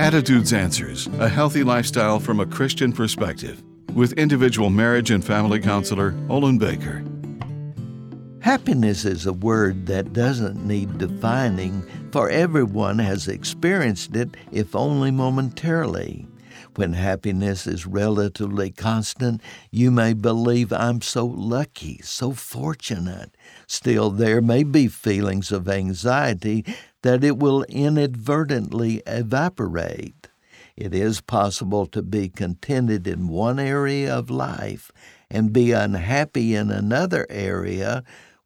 Attitudes Answers A Healthy Lifestyle from a Christian Perspective with individual marriage and family counselor Olin Baker. Happiness is a word that doesn't need defining, for everyone has experienced it, if only momentarily. When happiness is relatively constant, you may believe I'm so lucky, so fortunate. Still, there may be feelings of anxiety that it will inadvertently evaporate. It is possible to be contented in one area of life and be unhappy in another area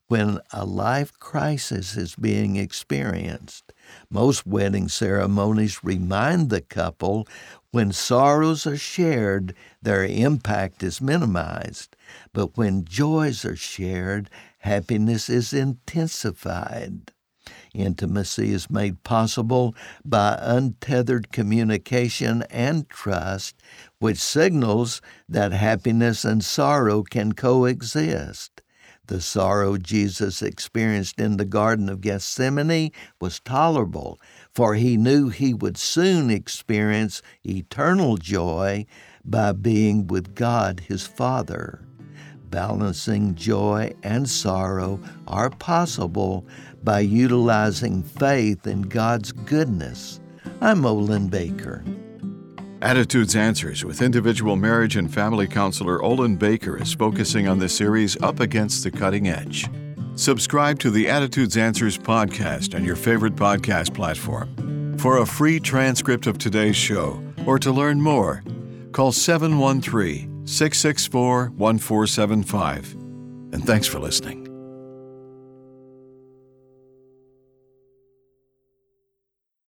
when a life crisis is being experienced. Most wedding ceremonies remind the couple when sorrows are shared, their impact is minimized. But when joys are shared, happiness is intensified. Intimacy is made possible by untethered communication and trust, which signals that happiness and sorrow can coexist. The sorrow Jesus experienced in the Garden of Gethsemane was tolerable, for he knew he would soon experience eternal joy by being with God his Father. Balancing joy and sorrow are possible by utilizing faith in God's goodness. I'm Olin Baker. Attitudes Answers with individual marriage and family counselor Olin Baker is focusing on the series Up Against the Cutting Edge. Subscribe to the Attitudes Answers podcast on your favorite podcast platform. For a free transcript of today's show or to learn more, call 713 664 1475. And thanks for listening.